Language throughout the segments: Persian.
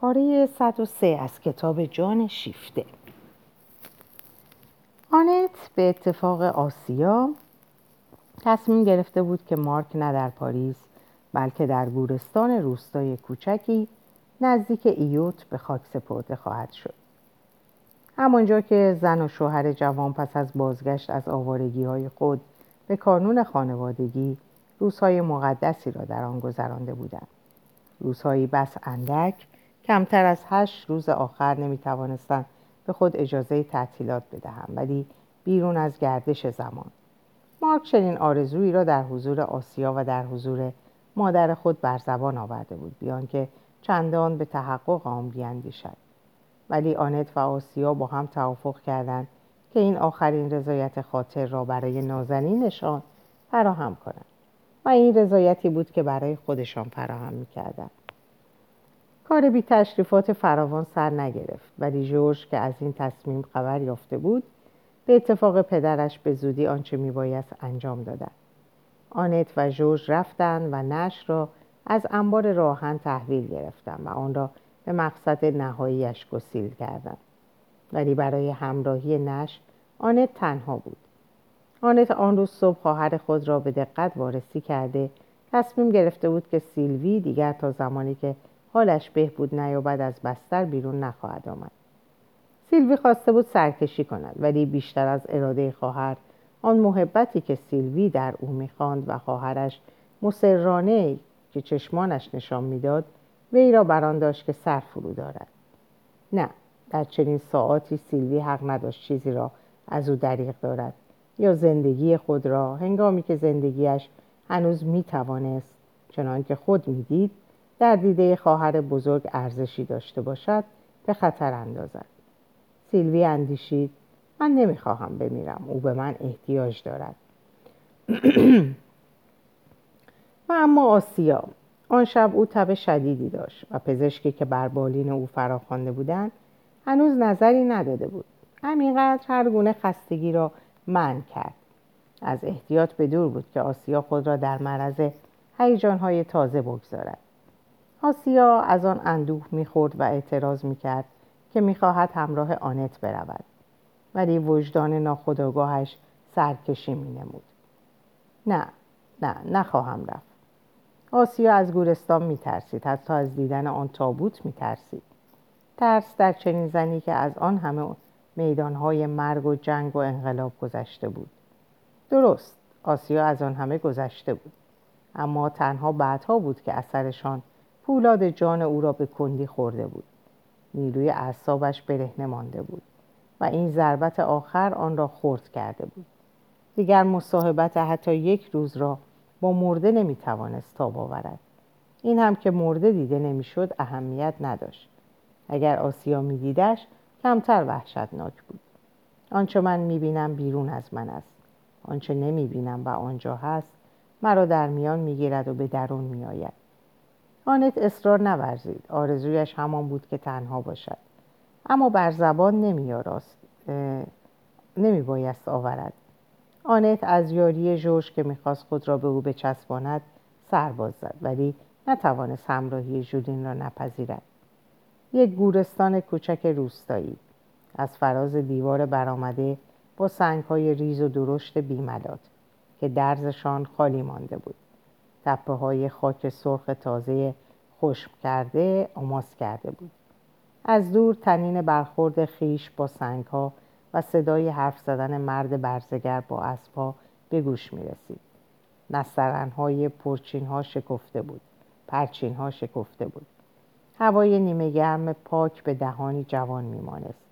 پاره 103 از کتاب جان شیفته. آنت به اتفاق آسیا تصمیم گرفته بود که مارک نه در پاریس بلکه در گورستان روستای کوچکی نزدیک ایوت به خاک سپرده خواهد شد. همانجا که زن و شوهر جوان پس از بازگشت از آوارگی های خود به کانون خانوادگی روزهای مقدسی را در آن گذرانده بودند. روزهایی بس اندک کمتر از هشت روز آخر نمی توانستند به خود اجازه تعطیلات بدهم ولی بیرون از گردش زمان. مارک چنین آرزویی را در حضور آسیا و در حضور مادر خود بر زبان آورده بود بیان که چندان به تحقق آن بیاندیشد ولی آنت و آسیا با هم توافق کردند که این آخرین رضایت خاطر را برای نازنینشان فراهم کنند. و این رضایتی بود که برای خودشان فراهم می‌کردند. کار بی تشریفات فراوان سر نگرفت ولی جورج که از این تصمیم خبر یافته بود به اتفاق پدرش به زودی آنچه میبایست انجام دادند آنت و جورج رفتند و نش را از انبار راهن تحویل گرفتند و آن را به مقصد نهاییش گسیل کردند ولی برای همراهی نش آنت تنها بود. آنت آن روز صبح خواهر خود را به دقت وارسی کرده تصمیم گرفته بود که سیلوی دیگر تا زمانی که حالش بهبود نیابد از بستر بیرون نخواهد آمد. سیلوی خواسته بود سرکشی کند ولی بیشتر از اراده خواهر آن محبتی که سیلوی در او می‌خواند و خواهرش مسررانه که چشمانش نشان می‌داد وی را بران داشت که سر فرو دارد. نه در چنین ساعاتی سیلوی حق نداشت چیزی را از او دریغ دارد یا زندگی خود را هنگامی که زندگیش هنوز می‌توانست چنان که خود می‌دید در دیده خواهر بزرگ ارزشی داشته باشد به خطر اندازد. سیلوی اندیشید من نمی‌خواهم بمیرم او به من احتیاج دارد. و اما آسیا آن شب او تب شدیدی داشت و پزشکی که بر بالین او فراخوانده بودند هنوز نظری نداده بود. همینقدر هر گونه خستگی را من کرد. از احتیاط به دور بود که آسیا خود را در معرض هیجانهای تازه بگذارد. آسیا از آن اندوه می‌خورد و اعتراض می‌کرد که می‌خواهد همراه آنت برود. ولی وجدان ناخداگاهش سرکشی مینمود. نه نه نخواهم رفت. آسیا از گورستان میترسید. حتی از دیدن آن تابوت میترسید. ترس در چنین زنی که از آن همه میدانهای مرگ و جنگ و انقلاب گذشته بود. درست آسیا از آن همه گذشته بود. اما تنها بعدها بود که اثرشان پولاد جان او را به کندی خورده بود. نیروی اعصابش برهنه مانده بود و این ضربت آخر آن را خرد کرده بود. دیگر مصاحبت حتی یک روز را با مرده نمی‌توانست تاب آورد این هم که مرده دیده نمی‌شد اهمیت نداشت. اگر آسیا میدیدش کمتر وحشتناک بود. آنچه من می‌بینم بیرون از من است. آنچه نمی‌بینم و آنجا هست مرا در میان می‌گیرد و به درون میآید. آنت اصرار نورزید. آرزویش همان بود که تنها باشد. اما بر زبان نمیاراست نمی بایست آورد. آنت از یاری جوش که می‌خواست خود را به او بچسباند سرباز زد ولی نتوانست همراهی جولین را نپذیرد. یک گورستان کوچک روستایی از فراز دیوار برآمده با سنگهای ریز و درشت بیمداد که درزشان خالی مانده بود. تپه های خاک سرخ تازه خشک کرده آماس کرده بود. از دور تنین برخورد خیش با سنگ ها و صدای حرف زدن مرد برزگر با اسبها به گوش می رسید نسترن های پرچین ها شکفته بود پرچین ها شکفته بود. هوای نیمه گرم پاک به دهانی جوان میمانست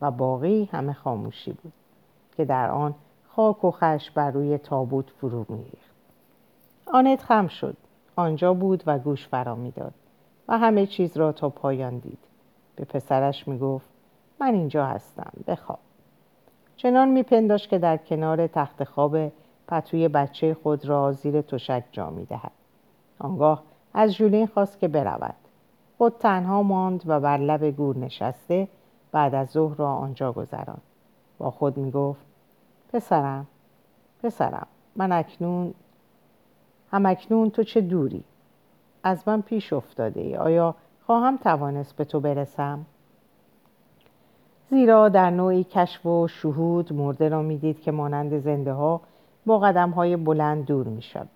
و باقی همه خاموشی بود که در آن خاک و خش بر روی تابوت فرو میریخت. آنت خم شد. آنجا بود و گوش فرا می‌داد و همه چیز را تا پایان دید. به پسرش می‌گفت من اینجا هستم بخواب. چنان میپنداش که در کنار تخت خواب پتوی بچه خود را زیر تشک جا می‌دهد. آنگاه از جولین خواست که برود. خود تنها ماند و بر لب گور نشسته بعد از ظهر را آنجا گذراند. با خود می‌گفت پسرم پسرم من اکنون هم اکنون تو چه دوری؟ از من پیش افتاده ای. آیا خواهم توانست به تو برسم؟ زیرا در نوعی کشف و شهود مرده را می‌دید که مانند زنده ها با قدم های بلند دور می شد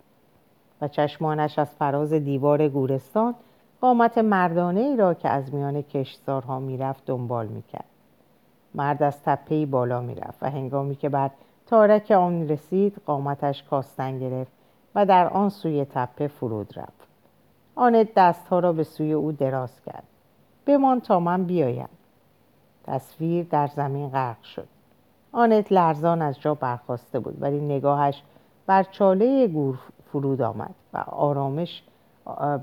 و چشمانش از فراز دیوار گورستان قامت مردانه ای را که از میان کشتزارها می‌رفت دنبال می‌کرد. مرد از تپه بالا می‌رفت و هنگامی که بر تارک آن رسید قامتش کاستن گرفت. و در آن سوی تپه فرود رفت. آنت دستها را به سوی او دراز کرد. بمان تا من بیایم. تصویر در زمین غرق شد. آنت لرزان از جا برخواسته بود ولی نگاهش بر چاله گور فرود آمد و آرامش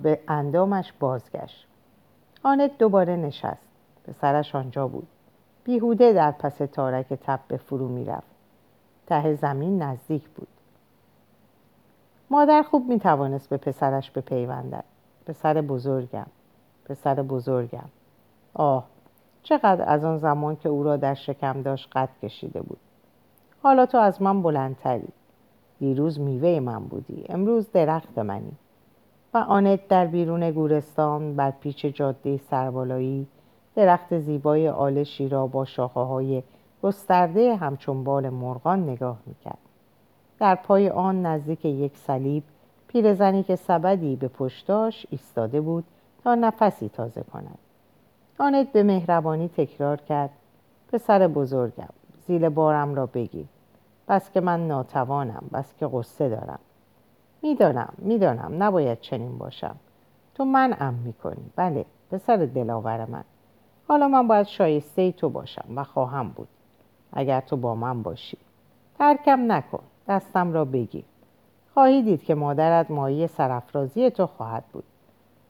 به اندامش بازگشت. آنت دوباره نشست. سرش آنجا بود. بیهوده در پس تارک تپه فرو می‌رفت. ته زمین نزدیک بود. مادر خوب می توانست به پسرش بپیوندد. پسر بزرگم. پسر بزرگم. آه چقدر از آن زمان که او را در شکم داشت قد کشیده بود. حالا تو از من بلندتری. دیروز میوه من بودی. امروز درخت منی. و آنت در بیرون گورستان بر پیچ جاده سربالایی درخت زیبای آلشی را با شاخه های گسترده همچون بال مرغان نگاه می‌کرد. در پای آن نزدیک یک صلیب پیرزنی که سبدی به پشتاش ایستاده بود تا نفسی تازه کند. آنت به مهربانی تکرار کرد پسر بزرگم زیل بارم را بگیر. بس که من ناتوانم بس که قصه دارم. می‌دانم می‌دانم نباید چنین باشم. تو من ام می‌کنی. بله پسر دلاور من. حالا من باید شایسته تو باشم و خواهم بود. اگر تو با من باشی. ترکم نکن. دستم را بگیر. خواهی دید که مادرت مایه سرفرازی تو خواهد بود.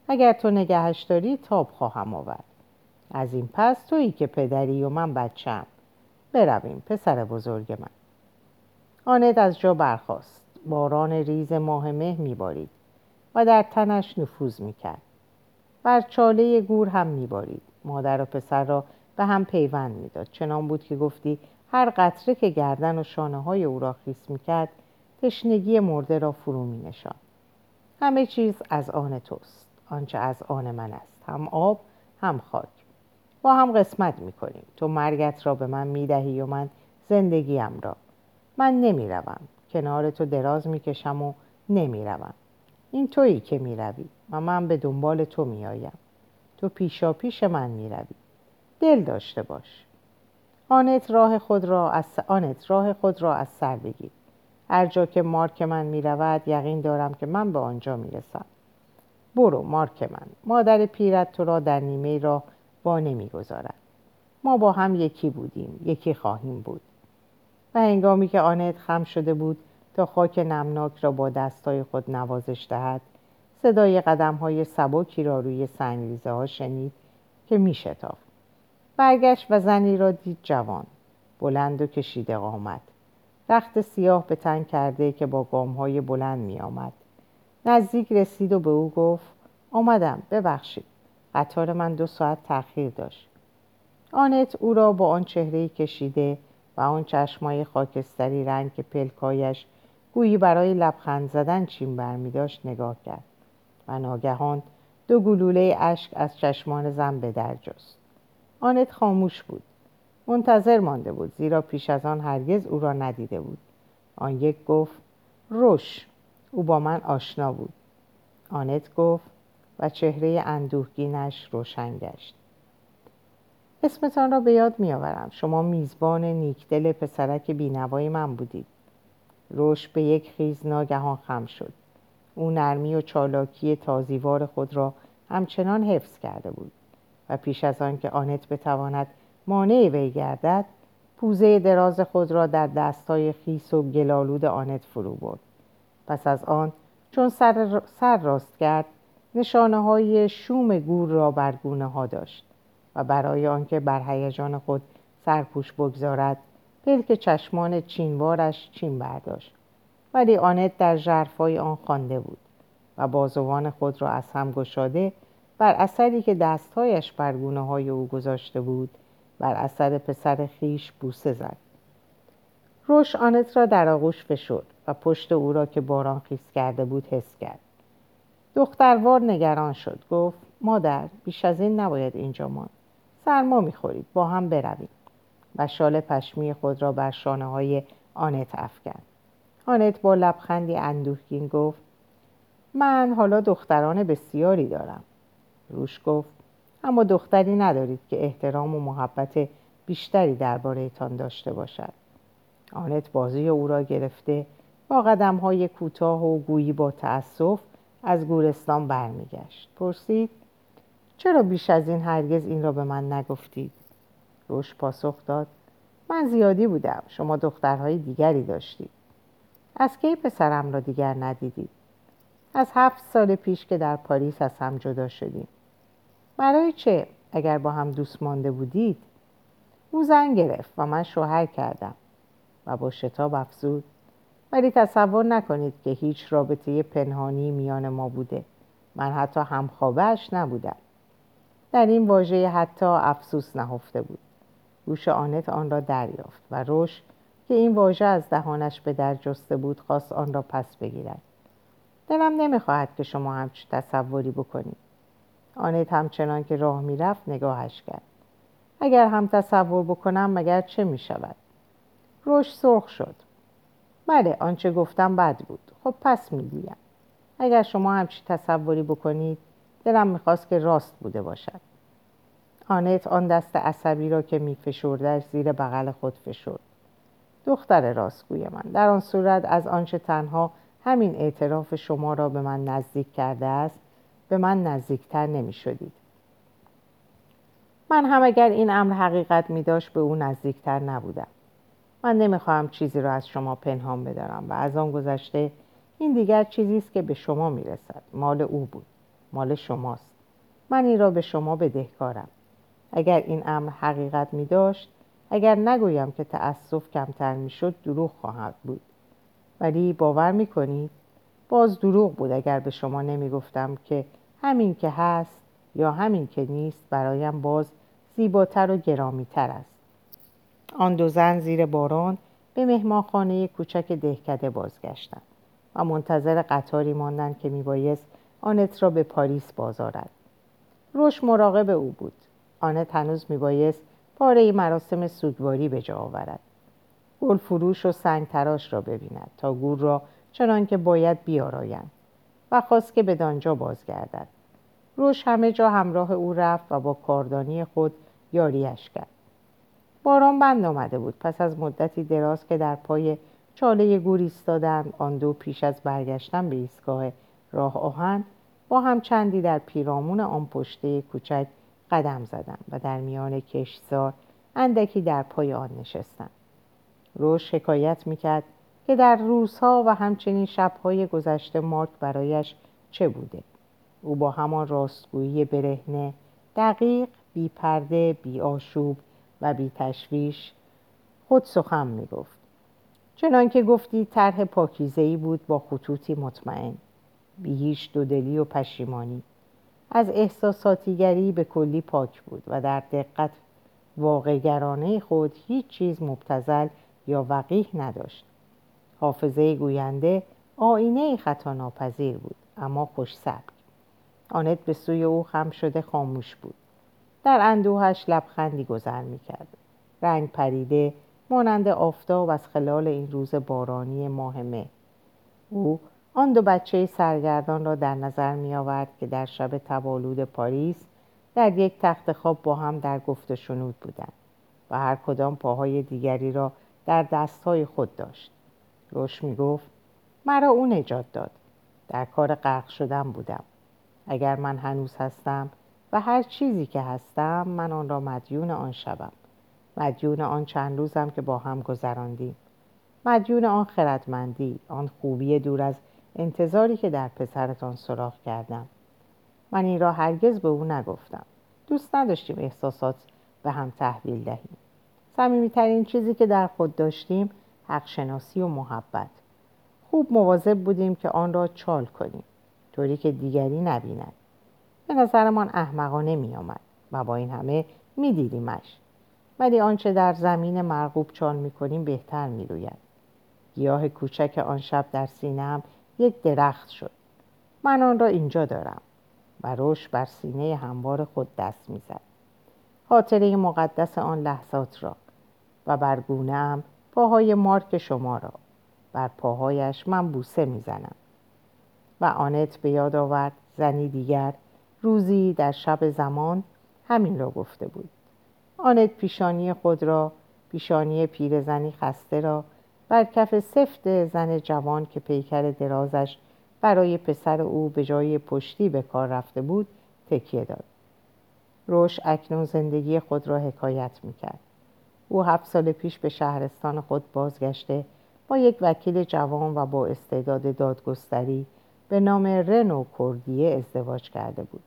اگر تو نگهش داری تاب خواهم آورد. از این پس تویی که پدری و من بچم برویم پسر بزرگ من. آنت از جا برخاست. باران ریز ماه مه میبارید و در تنش نفوذ می‌کرد. بر چاله گور هم میبارید. مادر و پسر را به هم پیوند می‌داد. چنان بود که گفتی هر قطره که گردن و شانه های او را خیس می‌کرد تشنگی مرده را فرو می نشان. همه چیز از آن توست. آنچه از آن من است. هم آب هم خاک. با هم قسمت می کنیم تو مرگت را به من می دهی و من زندگیم را. من نمی روم. کنار تو دراز می کشم و نمی روم. این تویی که می روی و من به دنبال تو می آیم تو پیشا پیش من می روی دل داشته باش. آنت راه خود را از آنت راه خود را از سر بگیر. هر جا که مارک من رود یقین دارم که من به آنجا می رسم برو مارک من. مادر پیرت تو را در نیمه راه با نمی گذارد. ما با هم یکی بودیم یکی خواهیم بود. و هنگامی که آنت خم شده بود تا خاک نمناک را با دستای خود نوازش دهد صدای قدم های سبکی را روی سنگریزه ها شنید که می شتافت برگشت و زنی را دید جوان. بلند و کشیده قامت رخت سیاه به تن کرده که با گام های بلند می آمد. نزدیک رسید و به او گفت آمدم ببخشید. قطار من دو ساعت تاخیر داشت. آنت او را با آن چهره کشیده و آن چشمای خاکستری رنگ که پلکایش گویی برای لبخند زدن چین برمی داشت نگاه کرد و ناگهان دو گلوله اشک از چشمان زن به در جست. آنت خاموش بود. منتظر مانده بود زیرا پیش از آن هرگز او را ندیده بود. آن یک گفت روش او با من آشنا بود. آنت گفت و چهره اندوهگینش روشن گشت. اسمتان را به یاد میآورم. شما میزبان نیکدل پسرک بینوای من بودید. روش به یک خیز ناگهان خم شد. او نرمی و چالاکی تازیوار خود را همچنان حفظ کرده بود. و پیش از آن که آنت بتواند مانع وی گردد پوزه دراز خود را در دستای خیس و گلالود آنت فرو برد. پس از آن چون سر, سر راست کرد نشانه های شوم گور را بر گونه ها داشت و برای آنکه بر هیجان خود سرپوش بگذارد پلک چشمان چینوارش چین برداشت. ولی آنت در جرفای آن خوانده بود و بازوان خود را از هم گشاده بر اثری که دستهایش بر گونه های او گذاشته بود بر اثر پسر خیش بوسه زد. روش آنت را در آغوش فشرد و پشت او را که باران خیس کرده بود حس کرد. دختروار نگران شد. گفت مادر بیش از این نباید اینجا ماند. سرما می‌خورید. با هم برویم. و شال پشمی خود را بر شانه های آنت افکند. آنت با لبخندی اندوهگین گفت من حالا دختران بسیاری دارم. روش گفت اما دختری ندارید که احترام و محبت بیشتری دربارهتان داشته باشد. آنت بازی او را گرفته با قدم های کوتاه و گویی با تأسف از گورستان برمیگشت. پرسید چرا بیش از این هرگز این را به من نگفتید؟ روش پاسخ داد من زیادی بودم شما دخترهای دیگری داشتید. از کی پسرم را دیگر ندیدید؟ از هفت سال پیش که در پاریس از هم جدا شدیم. برای چه اگر با هم دوست مانده بودید؟ او زن گرفت و من شوهر کردم و با شتاب افزود. ولی تصور نکنید که هیچ رابطه پنهانی میان ما بوده. من حتی همخوابهش نبودم. در این واژه حتی افسوس نهفته بود. گوش آنت آن را دریافت و روش که این واژه از دهانش به در جسته بود خواست آن را پس بگیرد. دلم نمی‌خواهد که شما همچی تصوری بکنید. آنت همچنان که راه می‌رفت نگاهش کرد. اگر هم تصور بکنم مگر چه می‌شود؟ روش سرخ شد. بله آنچه گفتم بد بود. خب پس می‌گویم. اگر شما همچی تصوری بکنید دلم می‌خواست که راست بوده باشد. آنت آن دست عصبی را که میفشردش زیر بغل خود فشرد. دختر راستگوی من در آن صورت از آنچه تنها همین اعتراف شما را به من نزدیک کرده است به من نزدیکتر نمی شدید. من هم اگر این امر حقیقت می داشت به او نزدیکتر نبودم. من نمی‌خواهم چیزی را از شما پنهان بدارم و از آن گذشته این دیگر چیزی است که به شما می‌رسد. مال او بود. مال شماست. من این را به شما بدهکارم. اگر این امر حقیقت می داشت اگر نگویم که تأسف کمتر می‌شد دروغ خواهد بود. ولی باور می کنید باز دروغ بود اگر به شما نمی گفتم که همین که هست یا همین که نیست برایم باز زیباتر و گرامیتر است. آن دو زن زیر باران به مهمانخانه کوچک دهکده بازگشتند و منتظر قطاری ماندند که میبایست آنت را به پاریس بازارد. روش مراقب او بود. آنت هنوز میبایست پاره مراسم سوگواری به جا آورد. گل فروش و سنگ تراش را ببیند تا گور را چنان که باید بیارایند و خواست که به دانجا بازگردد. روش همه جا همراه او رفت و با کاردانی خود یاریش کرد. باران بند آمده بود. پس از مدتی دراز که در پای چاله گور ایستادند آن دو پیش از برگشتن به ایستگاه راه آهن با هم چندی در پیرامون آن پشته کوچک قدم زدند و در میان کشتزار اندکی در پای آن نشستند. روش حکایت می‌کرد که در روزها و همچنین شبهای گذشته مارک برایش چه بوده. او با همان راستگویی برهنه دقیق بی پرده بی آشوب و بی تشویش خود سخن می گفت چنان که گفتی طرح پاکیزهی بود با خطوطی مطمئن بی هیچ دودلی و پشیمانی. از احساساتیگری به کلی پاک بود و در دقت واقعگرانه خود هیچ چیز مبتزل یا وقیح نداشت. حافظه گوینده آینه خطا ناپذیر بود اما خوش سبک آنت به سوی او خم شده خاموش بود. در اندوهش لبخندی گذر می‌کرد. رنگ پریده مانند آفتاب از خلال این روز بارانی ماه مه. او آن دو بچه سرگردان را در نظر می آورد که در شب تولود پاریس در یک تخت خواب با هم در گفت شنود بودند و هر کدام پاهای دیگری را در دستهای خود داشت. روش می گفت مرا او نجات داد. در کار غرق شدن بودم. اگر من هنوز هستم و هر چیزی که هستم من آن را مدیون آن شبم مدیون آن چند روزم که با هم گذراندیم. مدیون آن خردمندی آن خوبی دور از انتظاری که در پسرتان سراغ کردم. من این را هرگز به او نگفتم. دوست نداشتیم احساسات به هم تحویل دهیم. صمیمیترین چیزی که در خود داشتیم حق شناسی و محبت. خوب مواظب بودیم که آن را چال کنیم. طوری که دیگری نبیند. به نظرمان احمقانه می آمد و با این همه می دیدیمش ولی آنچه در زمین مرغوب چال می کنیم بهتر می روید. گیاه کوچک آن شب در سینم یک درخت شد. من آن را اینجا دارم و روش بر سینه هموار خود دست می‌زد. خاطره مقدس آن لحظات را و بر گونهام پاهای مارک شما را بر پاهایش من بوسه می‌زنم. و آنت به یاد آورد زنی دیگر روزی در شب زمان همین را گفته بود. آنت پیشانی خود را پیشانی پیرزنی خسته را بر کف سفت زن جوان که پیکر درازش برای پسر او به جای پشتی به کار رفته بود تکیه داد. روش اکنون زندگی خود را حکایت می‌کرد. او هفت سال پیش به شهرستان خود بازگشته با یک وکیل جوان و با استعداد دادگستری به نام رنو کردیه ازدواج کرده بود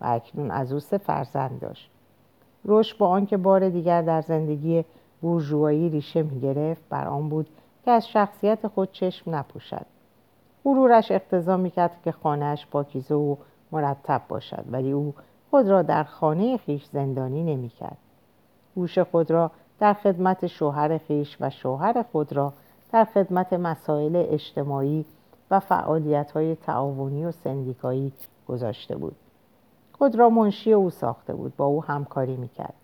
و اکنون از او سه فرزند داشت. روش با آنکه بار دیگر در زندگی بورژوایی ریشه می‌گرفت بر آن بود که از شخصیت خود چشم نپوشد. غرورش اقتضا می‌کرد که خانهاش پاکیزه و مرتب باشد ولی او خود را در خانه خیش زندانی نمی‌کرد. گوش خود را در خدمت شوهر خیش و شوهر خود را در خدمت مسائل اجتماعی و فعالیت های تعاونی و سندیکایی گذاشته بود. خود را منشی او ساخته بود با او همکاری می‌کرد.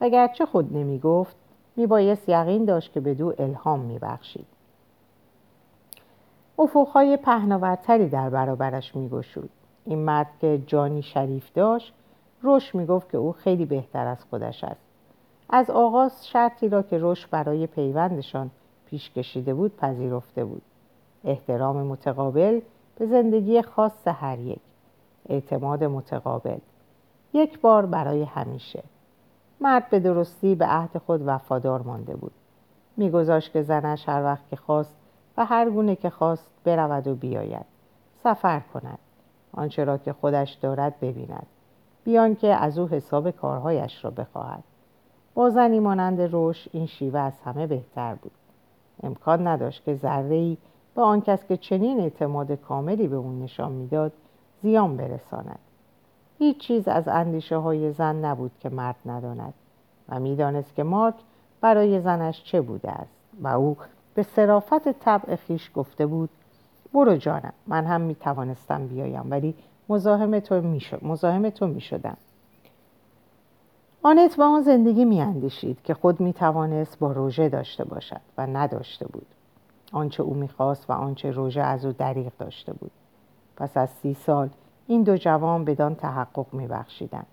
و گرچه خود نمی‌گفت میبایست یقین داشت که به دو الهام میبخشید. افقهای پهناورتری در برابرش میگشود. این مرد که جانی شریف داشت روش می‌گفت که او خیلی بهتر از خودش است. از آغاز شرطی را که روش برای پیوندشان پیش کشیده بود پذیرفته بود. احترام متقابل به زندگی خاص هر یک. اعتماد متقابل. یک بار برای همیشه. مرد به درستی به عهد خود وفادار مانده بود. میگذاشت که زنش هر وقت که خواست و هر گونه که خواست برود و بیاید. سفر کند. آنچه را که خودش دارد ببیند. بیان که از او حساب کارهایش را بخواهد. با زنی مانند روش این شیوه از همه بهتر بود. امکان نداشت که ذره به آن کس که چنین اعتماد کاملی به اون نشان می‌داد زیان برساند. هیچ چیز از اندیشه های زن نبود که مرد نداند و می‌دانست که مارک برای زنش چه بوده است و او به صرافت طبع خیش گفته بود برو جانم من هم می توانستم بیایم ولی مزاحم تو می, مزاحم تو می شدم آنت با آن زندگی می اندیشید که خود می توانست با روژه داشته باشد و نداشته بود. آنچه او می‌خواست و آنچه روژه از او دریغ داشته بود. پس از سی سال این دو جوان بدان تحقق میبخشیدند.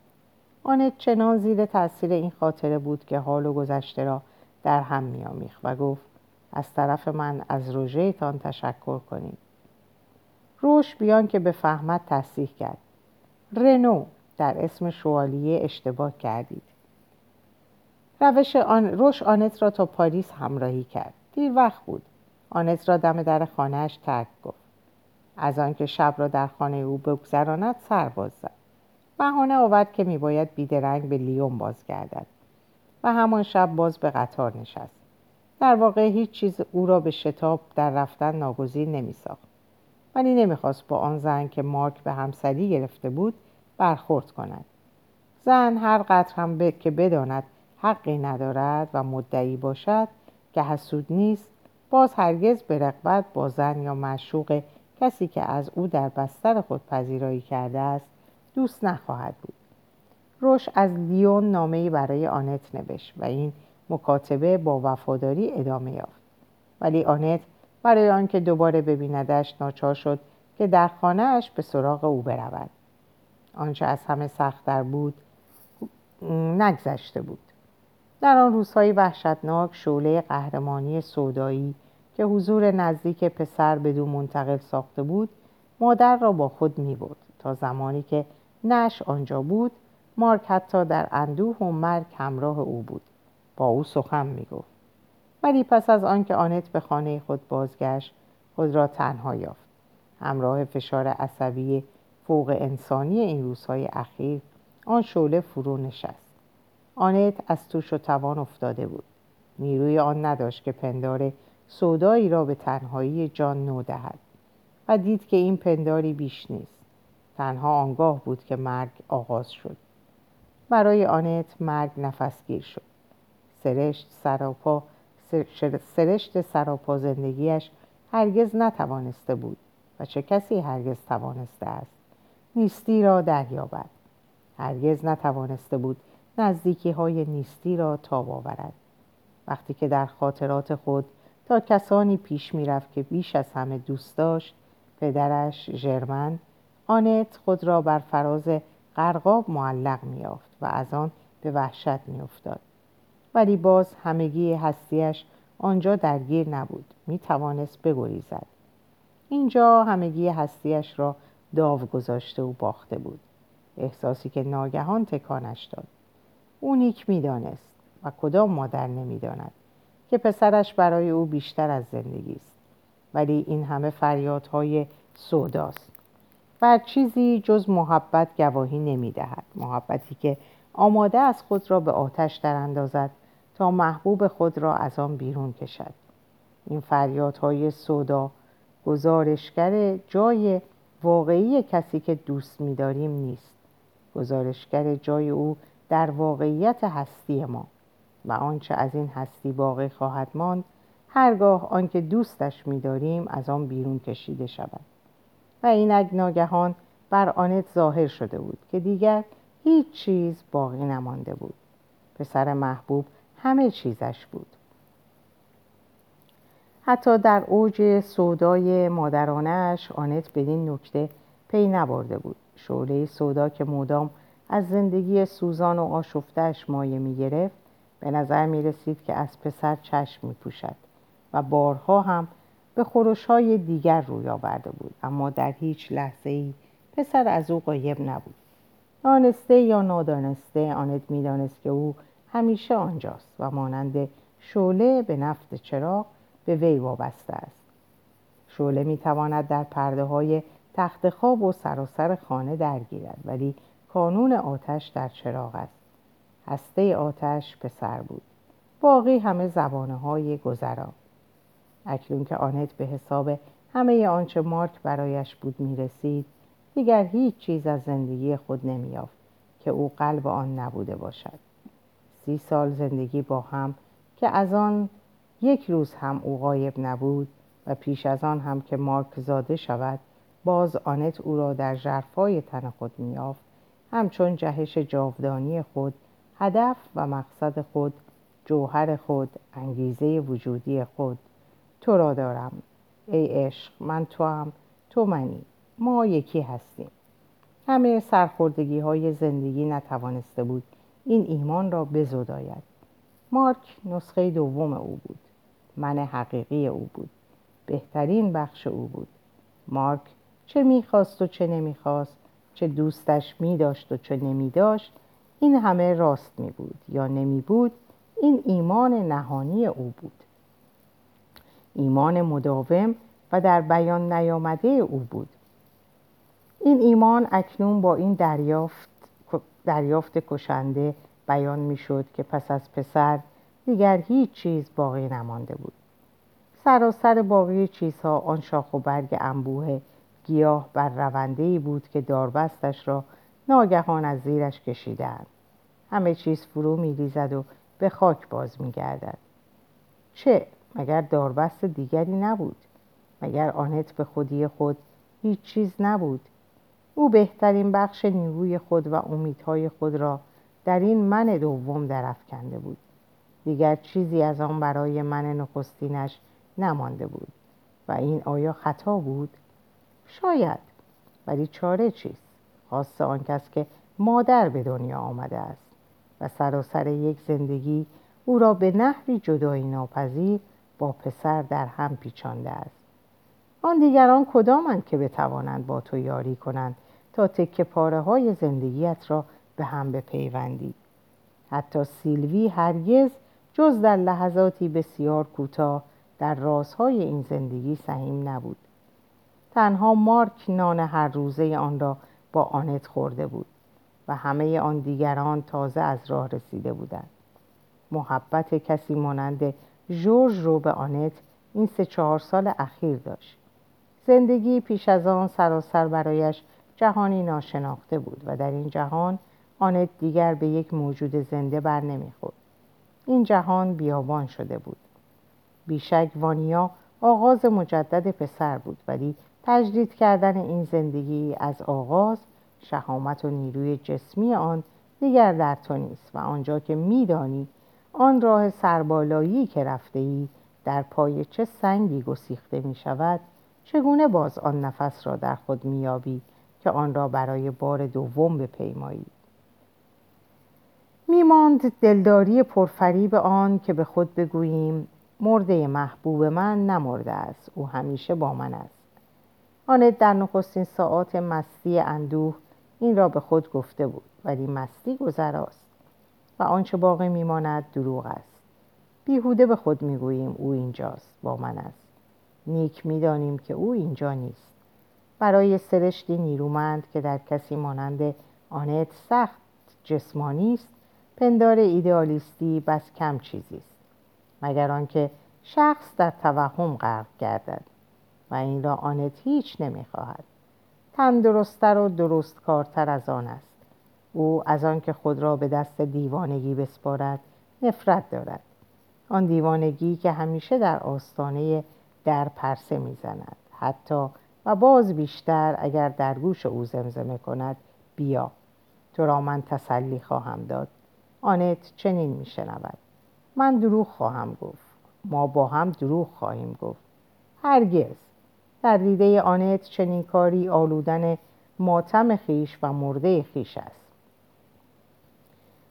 آنت چنان زیر تاثیر این خاطره بود که حال و گذشته را در هم میآمیخت و گفت از طرف من از روژهتان تشکر کنید. روش بیان که به فهمت تصدیح کرد. رنو در اسم شوالیه اشتباه کردید. روش آن روش آنت را تا پاریس همراهی کرد. دیر وقت بود. آنت را دم در خانهاش ترک گفت. از آنکه شب را در خانه او بگذراند سر باز زد. بهانه آورد که میباید بیدرنگ به لیون بازگردد و همان شب باز به قطار نشست. در واقع هیچ چیز او را به شتاب در رفتن ناگزیر نمیساخت. ولی نمی‌خواست با آن زن که مارک به همسری گرفته بود برخورد کند. زن هر قدر هم که بداند حقی ندارد و مدعی باشد که حسود نیست باز هرگز به رقبت با زن یا معشوق کسی که از او در بستر خود پذیرایی کرده است دوست نخواهد بود. روش از لیون نامه‌ای برای آنت نوشت و این مکاتبه با وفاداری ادامه یافت. ولی آنت برای آنکه دوباره ببیندش ناچار شد که در خانهاش به سراغ او برود. آنچه از همه سختتر بود نگذشته بود. در آن روزهای وحشتناک شعله قهرمانی سودایی که حضور نزدیک پسر بدون منتقل ساخته بود مادر را با خود می بود تا زمانی که نش آنجا بود مارک حتی در اندوه و مرگ همراه او بود. با او سخن می گفت ولی پس از آنکه آنت به خانه خود بازگشت خود را تنها یافت. همراه فشار عصبی فوق انسانی این روزهای اخیر آن شعله فرو نشست. آنت از توش و توان افتاده بود. نیروی آن نداشت که پندار سودایی را به تنهایی جان نو دهد و دید که این پنداری بیش نیست. تنها آنگاه بود که مرگ آغاز شد. برای آنت مرگ نفسگیر شد. سرشت سراپا سرشت سراپا زندگیش هرگز نتوانسته بود و چه کسی هرگز توانسته است؟ نیستی را دریابد. هرگز نتوانسته بود نزدیکی های نیستی را تاب آورد. وقتی که در خاطرات خود تا کسانی پیش می‌رفت که بیش از همه دوست داشت پدرش ژرمن آنت خود را بر فراز قرقاب معلق میافت و از آن به وحشت میافتاد. ولی باز همگی هستیش آنجا درگیر نبود. می توانست بگریزد. اینجا همگی هستیش را داو گذاشته و باخته بود. احساسی که ناگهان تکانش داد. او نیک می‌دانست و کدام مادر نمی‌داند که پسرش برای او بیشتر از زندگی است. ولی این همه فریادهای سوداست. بر چیزی جز محبت گواهی نمی‌دهد. محبتی که آماده از خود را به آتش در اندازد تا محبوب خود را از آن بیرون کشد. این فریادهای سودا گزارشگر جای واقعی کسی که دوست می‌داریم نیست. گزارشگر جای او در واقعیت هستی ما. و آنچه از این هستی باقی خواهد ماند هرگاه آنکه دوستش می‌داریم از آن بیرون کشیده شود. و اینک ناگهان بر آنت ظاهر شده بود که دیگر هیچ چیز باقی نمانده بود. پسر محبوب همه چیزش بود. حتی در اوج سودای مادرانش آنت بدین نکته پی نبرده بود. شعله سودا که مدام از زندگی سوزان و آشفتش مایه می گرفت به نظر می رسید که از پسر چشم می پوشد و بارها هم به خورش های دیگر روی آورده بود. اما در هیچ لحظه ای پسر از او قایب نبود. دانسته یا نادانسته آنت می‌دانست که او همیشه آنجاست و مانند شعله به نفت چراغ به وی وابسته است. شعله می‌تواند در پرده های تخت خواب و سراسر خانه درگیرد ولی کانون آتش در چراغ است. هسته آتش پسر بود. باقی همه زبانه های گذرا. اکنون که آنت به حساب همه آنچه مارک برایش بود می‌رسید دیگر هیچ چیز از زندگی خود نمیافت که او قلب آن نبوده باشد. سی سال زندگی با هم که از آن یک روز هم او غایب نبود و پیش از آن هم که مارک زاده شود باز آنت او را در جرفای تن خود میافت همچون جهش جاودانی خود هدف و مقصد خود جوهر خود انگیزه وجودی خود. تو را دارم. ای عشق من تو هم تو منی. ما یکی هستیم. همه سرخوردگی های زندگی نتوانسته بود این ایمان را بزداید. مارک نسخه دوم او بود. من حقیقی او بود. بهترین بخش او بود. مارک چه می‌خواست و چه نمی‌خواست چه دوستش میداشت و چه نمیداشت این همه راست می بود یا نمی بود این ایمان نهانی او بود. ایمان مداوم و در بیان نیامده او بود. این ایمان اکنون با این دریافت, دریافت کشنده بیان می شد که پس از پسر دیگر هیچ چیز باقی نمانده بود. سراسر باقی چیزها آن شاخ و برگ انبوه گیاه بر رونده بود که داربستش را ناگهان از زیرش کشیدند همه چیز فرو میریزد و به خاک باز میگردد. چه مگر داربست دیگری نبود؟ مگر آنت به خودی خود هیچ چیز نبود؟ او بهترین بخش نیروی خود و امیدهای خود را در این من دوم درافکنده بود. دیگر چیزی از آن برای من نخستینش نمانده بود. و این آیا خطا بود؟ شاید ولی چاره چیست؟ خاص آن کس که مادر به دنیا آمده است و سراسر یک زندگی او را به نحوی جدایی ناپذیر با پسر در هم پیچانده است. آن دیگران کدامند که بتوانند با تو یاری کنند تا تکه پاره های زندگیت را به هم بپیوندی؟ حتی سیلوی هرگز جز در لحظاتی بسیار کوتاه در رازهای این زندگی سهیم نبود. تنها مارک نان هر روزه آن را با آنت خورده بود و همه آن دیگران تازه از راه رسیده بودند. محبت کسی مانند جورج رو به آنت این سه چهار سال اخیر داشت. زندگی پیش از آن سراسر برایش جهانی ناشناخته بود و در این جهان آنت دیگر به یک موجود زنده بر نمی‌خورد این جهان بیابان شده بود. بیشک وانیا آغاز مجدد پسر بود ولی تجدید کردن این زندگی از آغاز شهامت و نیروی جسمی آن دیگر در تو نیست و آنجا که میدانی آن راه سربالایی که رفته ای در پای چه سنگی گسیخته می شود چگونه باز آن نفس را در خود میابی که آن را برای بار دوم بپیمایی؟ میماند دلداری پرفریب آن که به خود بگوییم مرده محبوب من نمرده است او همیشه با من است. آنت در نخستین ساعات مستی اندوه این را به خود گفته بود ولی مستی گذراست و آنچه باقی میماند دروغ است. بیهوده به خود می‌گوییم او اینجاست با من است. نیک می‌دانیم که او اینجا نیست. برای سرشتی نیرومند که در کسی مانند آنت سخت جسمانی است پندار ایدئالیستی بس کم چیزی است مگر آنکه شخص در توهم غرق گردد و این را آنت هیچ نمی‌خواهد. تندرستتر و درست کارتر از آن است. او از آنکه خود را به دست دیوانگی بسپارد نفرت دارد. آن دیوانگی که همیشه در آستانه در پرسه می‌زند. حتی و باز بیشتر اگر در گوش او زمزمه کند بیا تو را من تسلی خواهم داد. آنت چنین میشنود. من دروغ خواهم گفت. ما با هم دروغ خواهیم گفت. هرگز. در دیده آنت چنین کاری آلودن ماتم خیش و مرده خیش است.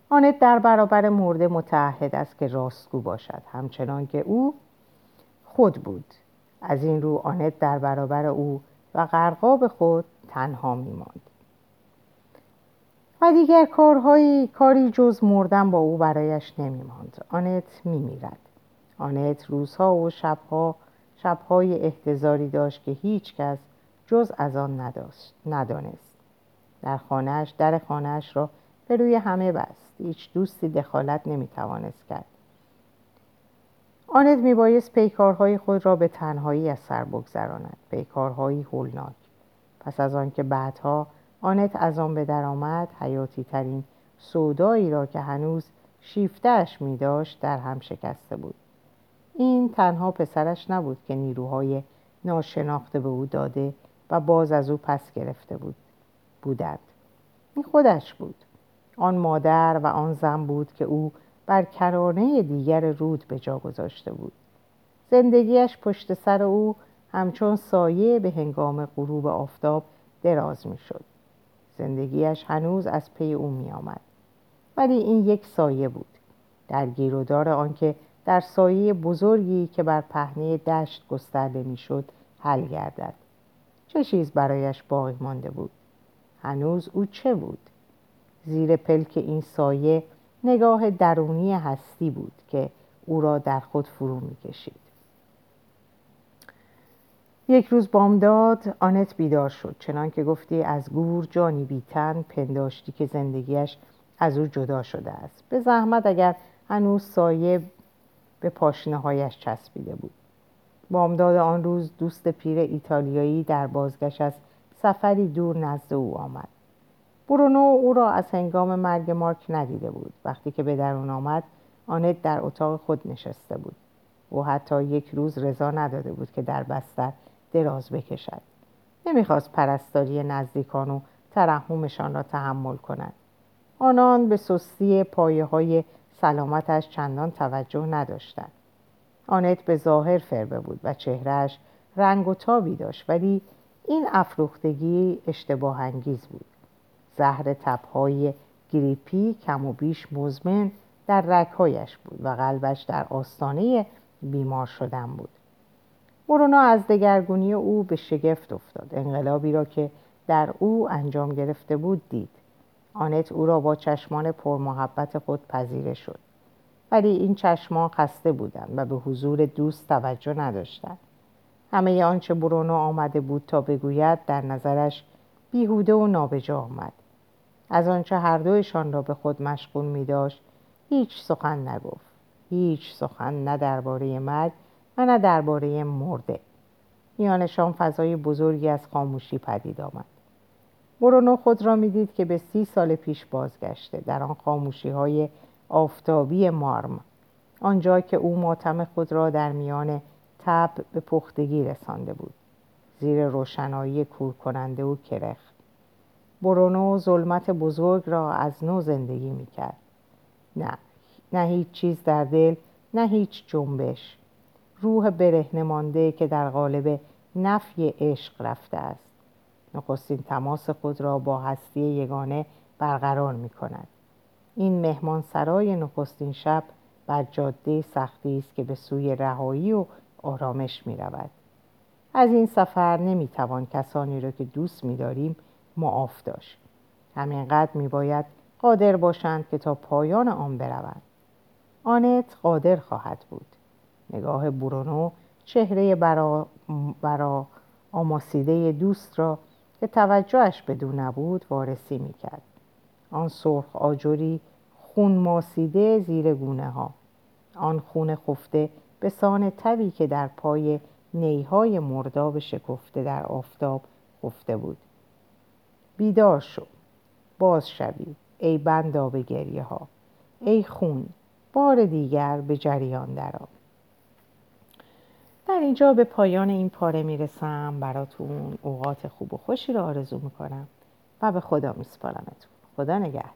آنت در برابر مرده متعهد است که راستگو باشد. همچنان که او خود بود. از این رو آنت در برابر او و غرقاب خود تنها میماند. و دیگر کارهایی کاری جز مردن با او برایش نمیماند. آنت میمیرد. آنت روزها و شبها شبهای احتضاری داشت که هیچ کس جز از آن ندانست. در خانهش در خانهش را به روی همه بست. هیچ دوستی دخالت نمی‌توانست کرد. آنت میبایست پیکارهای خود را به تنهایی از سر بگذراند. پیکارهایی هولناک. پس از آنکه بعدها آنت از آن به درآمد حیاتی ترین سودایی را که هنوز شیفتهش می داشت در هم شکسته بود. این تنها پسرش نبود که نیروهای ناشناخته به او داده و باز از او پس گرفته بود بودند. این خودش بود. آن مادر و آن زن بود که او بر کرانه دیگر رود به جا گذاشته بود. زندگیش پشت سر او همچون سایه به هنگام غروب آفتاب دراز می شد زندگیش هنوز از پی او می آمد. ولی این یک سایه بود. در گیرودار آنکه در سایه بزرگی که بر پهنه دشت گسترده می‌شد حل گردد. چه چیز برایش باقی مانده بود؟ هنوز او چه بود؟ زیر پلک این سایه نگاه درونی هستی بود که او را در خود فرو می‌کشید. یک روز بامداد آنت بیدار شد. چنان که گفتی از گور جانی بیتن پنداشتی که زندگیش از او جدا شده است. به زحمت اگر هنوز سایه به پاشنه هایش چسبیده بود. بامداد آن روز دوست پیر ایتالیایی در بازگشت از سفری دور نزد او آمد. برونو او را از هنگام مرگ مارک ندیده بود. وقتی که به درون آمد آنت در اتاق خود نشسته بود. او حتی یک روز رضا نداده بود که در بستر دراز بکشد. نمی‌خواست پرستاری نزدیکان و ترحمشان را تحمل کند. آنان به سستی پایه های سلامتش چندان توجه نداشتند. آنت به ظاهر فربه بود و چهرهش رنگ و تابی داشت ولی این افروختگی اشتباه انگیز بود. زهر تبهای گریپی کم و بیش مزمن در رکهایش بود و قلبش در آستانه بیمار شدن بود. مورونا از دگرگونی او به شگفت افتاد. انقلابی را که در او انجام گرفته بود دید. آنت او را با چشمان پرمحبت خود پذیره شد. ولی این چشمان خسته بودند و به حضور دوست توجه نداشتند. همه آنچه برونو آمده بود تا بگوید در نظرش بیهوده و نابجا آمد. از آنچه هر دویشان را به خود مشغول می داشت هیچ سخن نگفت. هیچ سخن نه درباره مرگ و نه درباره مرده. میانشان فضای بزرگی از خاموشی پدید آمد. برونو خود را می‌دید که به سی سال پیش بازگشته در آن خاموشی های آفتابی مارم آنجا که او ماتم خود را در میان تب به پختگی رسانده بود. زیر روشنایی کور کننده و کرخ. برونو ظلمت بزرگ را از نو زندگی می‌کرد. نه نه هیچ چیز در دل نه هیچ جنبش. روح برهنه مانده که در قالب نفی عشق رفته است. نخستین تماس خود را با هستی یگانه برقرار می کند. این مهمان سرای نخستین شب بر جاده سختی است که به سوی رهایی و آرامش می رود. از این سفر نمی توان کسانی را که دوست می داریم معاف داشت. همینقدر می باید قادر باشند که تا پایان آن بروند. آنت قادر خواهد بود. نگاه برونو چهره برا, برا آماسیده دوست را که توجهش بدون نبود وارسی می‌کرد. آن سرخ آجوری خون ماسیده زیر گونه ها آن خون خفته به سان تبی که در پای نیهای مرداب شکفته در آفتاب خفته بود. بیدار شو. باز شوی. ای بنداب گریه ها ای خون. بار دیگر به جریان درآ در اینجا به پایان این پاره می‌رسم. براتون اوقات خوب و خوشی رو آرزو می‌کنم و به خدا میسپارمتون. خدا نگهدار.